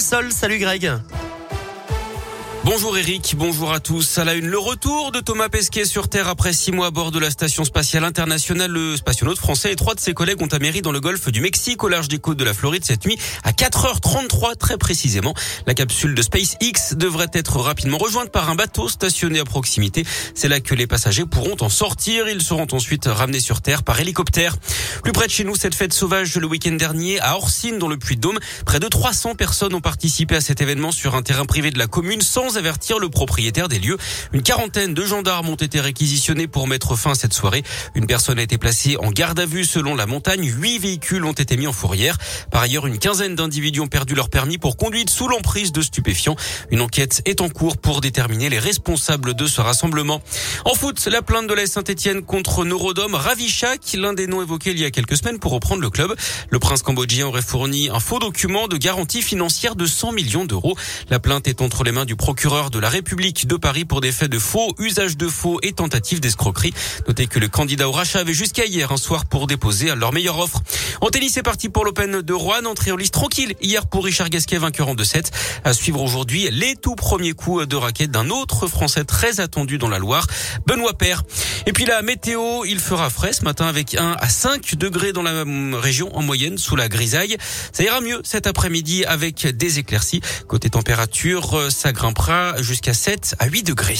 Sol, salut Greg. Bonjour Eric, bonjour à tous. À la une, le retour de Thomas Pesquet sur Terre après six mois à bord de la station spatiale internationale. Le spationaute français et trois de ses collègues ont améri dans le golfe du Mexique au large des côtes de la Floride cette nuit à 4h33 très précisément. La capsule de SpaceX devrait être rapidement rejointe par un bateau stationné à proximité. C'est là que les passagers pourront en sortir. Ils seront ensuite ramenés sur Terre par hélicoptère. Plus près de chez nous, cette fête sauvage le week-end dernier à Orsine dans le Puy-de-Dôme. Près de 300 personnes ont participé à cet événement sur un terrain privé de la commune sans avertir le propriétaire des lieux. Une quarantaine de gendarmes ont été réquisitionnés pour mettre fin à cette soirée. Une personne a été placée en garde à vue selon la montagne. Huit véhicules ont été mis en fourrière. Par ailleurs, une quinzaine d'individus ont perdu leur permis pour conduite sous l'emprise de stupéfiants. Une enquête est en cours pour déterminer les responsables de ce rassemblement. En foot, la plainte de la Saint-Etienne contre Neurodome Ravichak, l'un des noms évoqués il y a quelques semaines pour reprendre le club. Le prince cambodgien aurait fourni un faux document de garantie financière de 100 millions d'euros. La plainte est entre les mains du procureur de la République de Paris pour des faits de faux, usage de faux et tentative d'escroquerie. Notez que le candidat au rachat avait jusqu'à hier un soir pour déposer leur meilleure offre. En tennis, c'est parti pour l'Open de Rouen. Entrée en liste tranquille hier pour Richard Gasquet, vainqueur en 2-7. À suivre aujourd'hui les tout premiers coups de raquette d'un autre Français très attendu dans la Loire, Benoît Père. Et puis la météo, il fera frais ce matin avec 1 à 5 degrés dans la région en moyenne sous la grisaille. Ça ira mieux cet après-midi avec des éclaircies. Côté température, ça grimpera jusqu'à 7 à 8 degrés.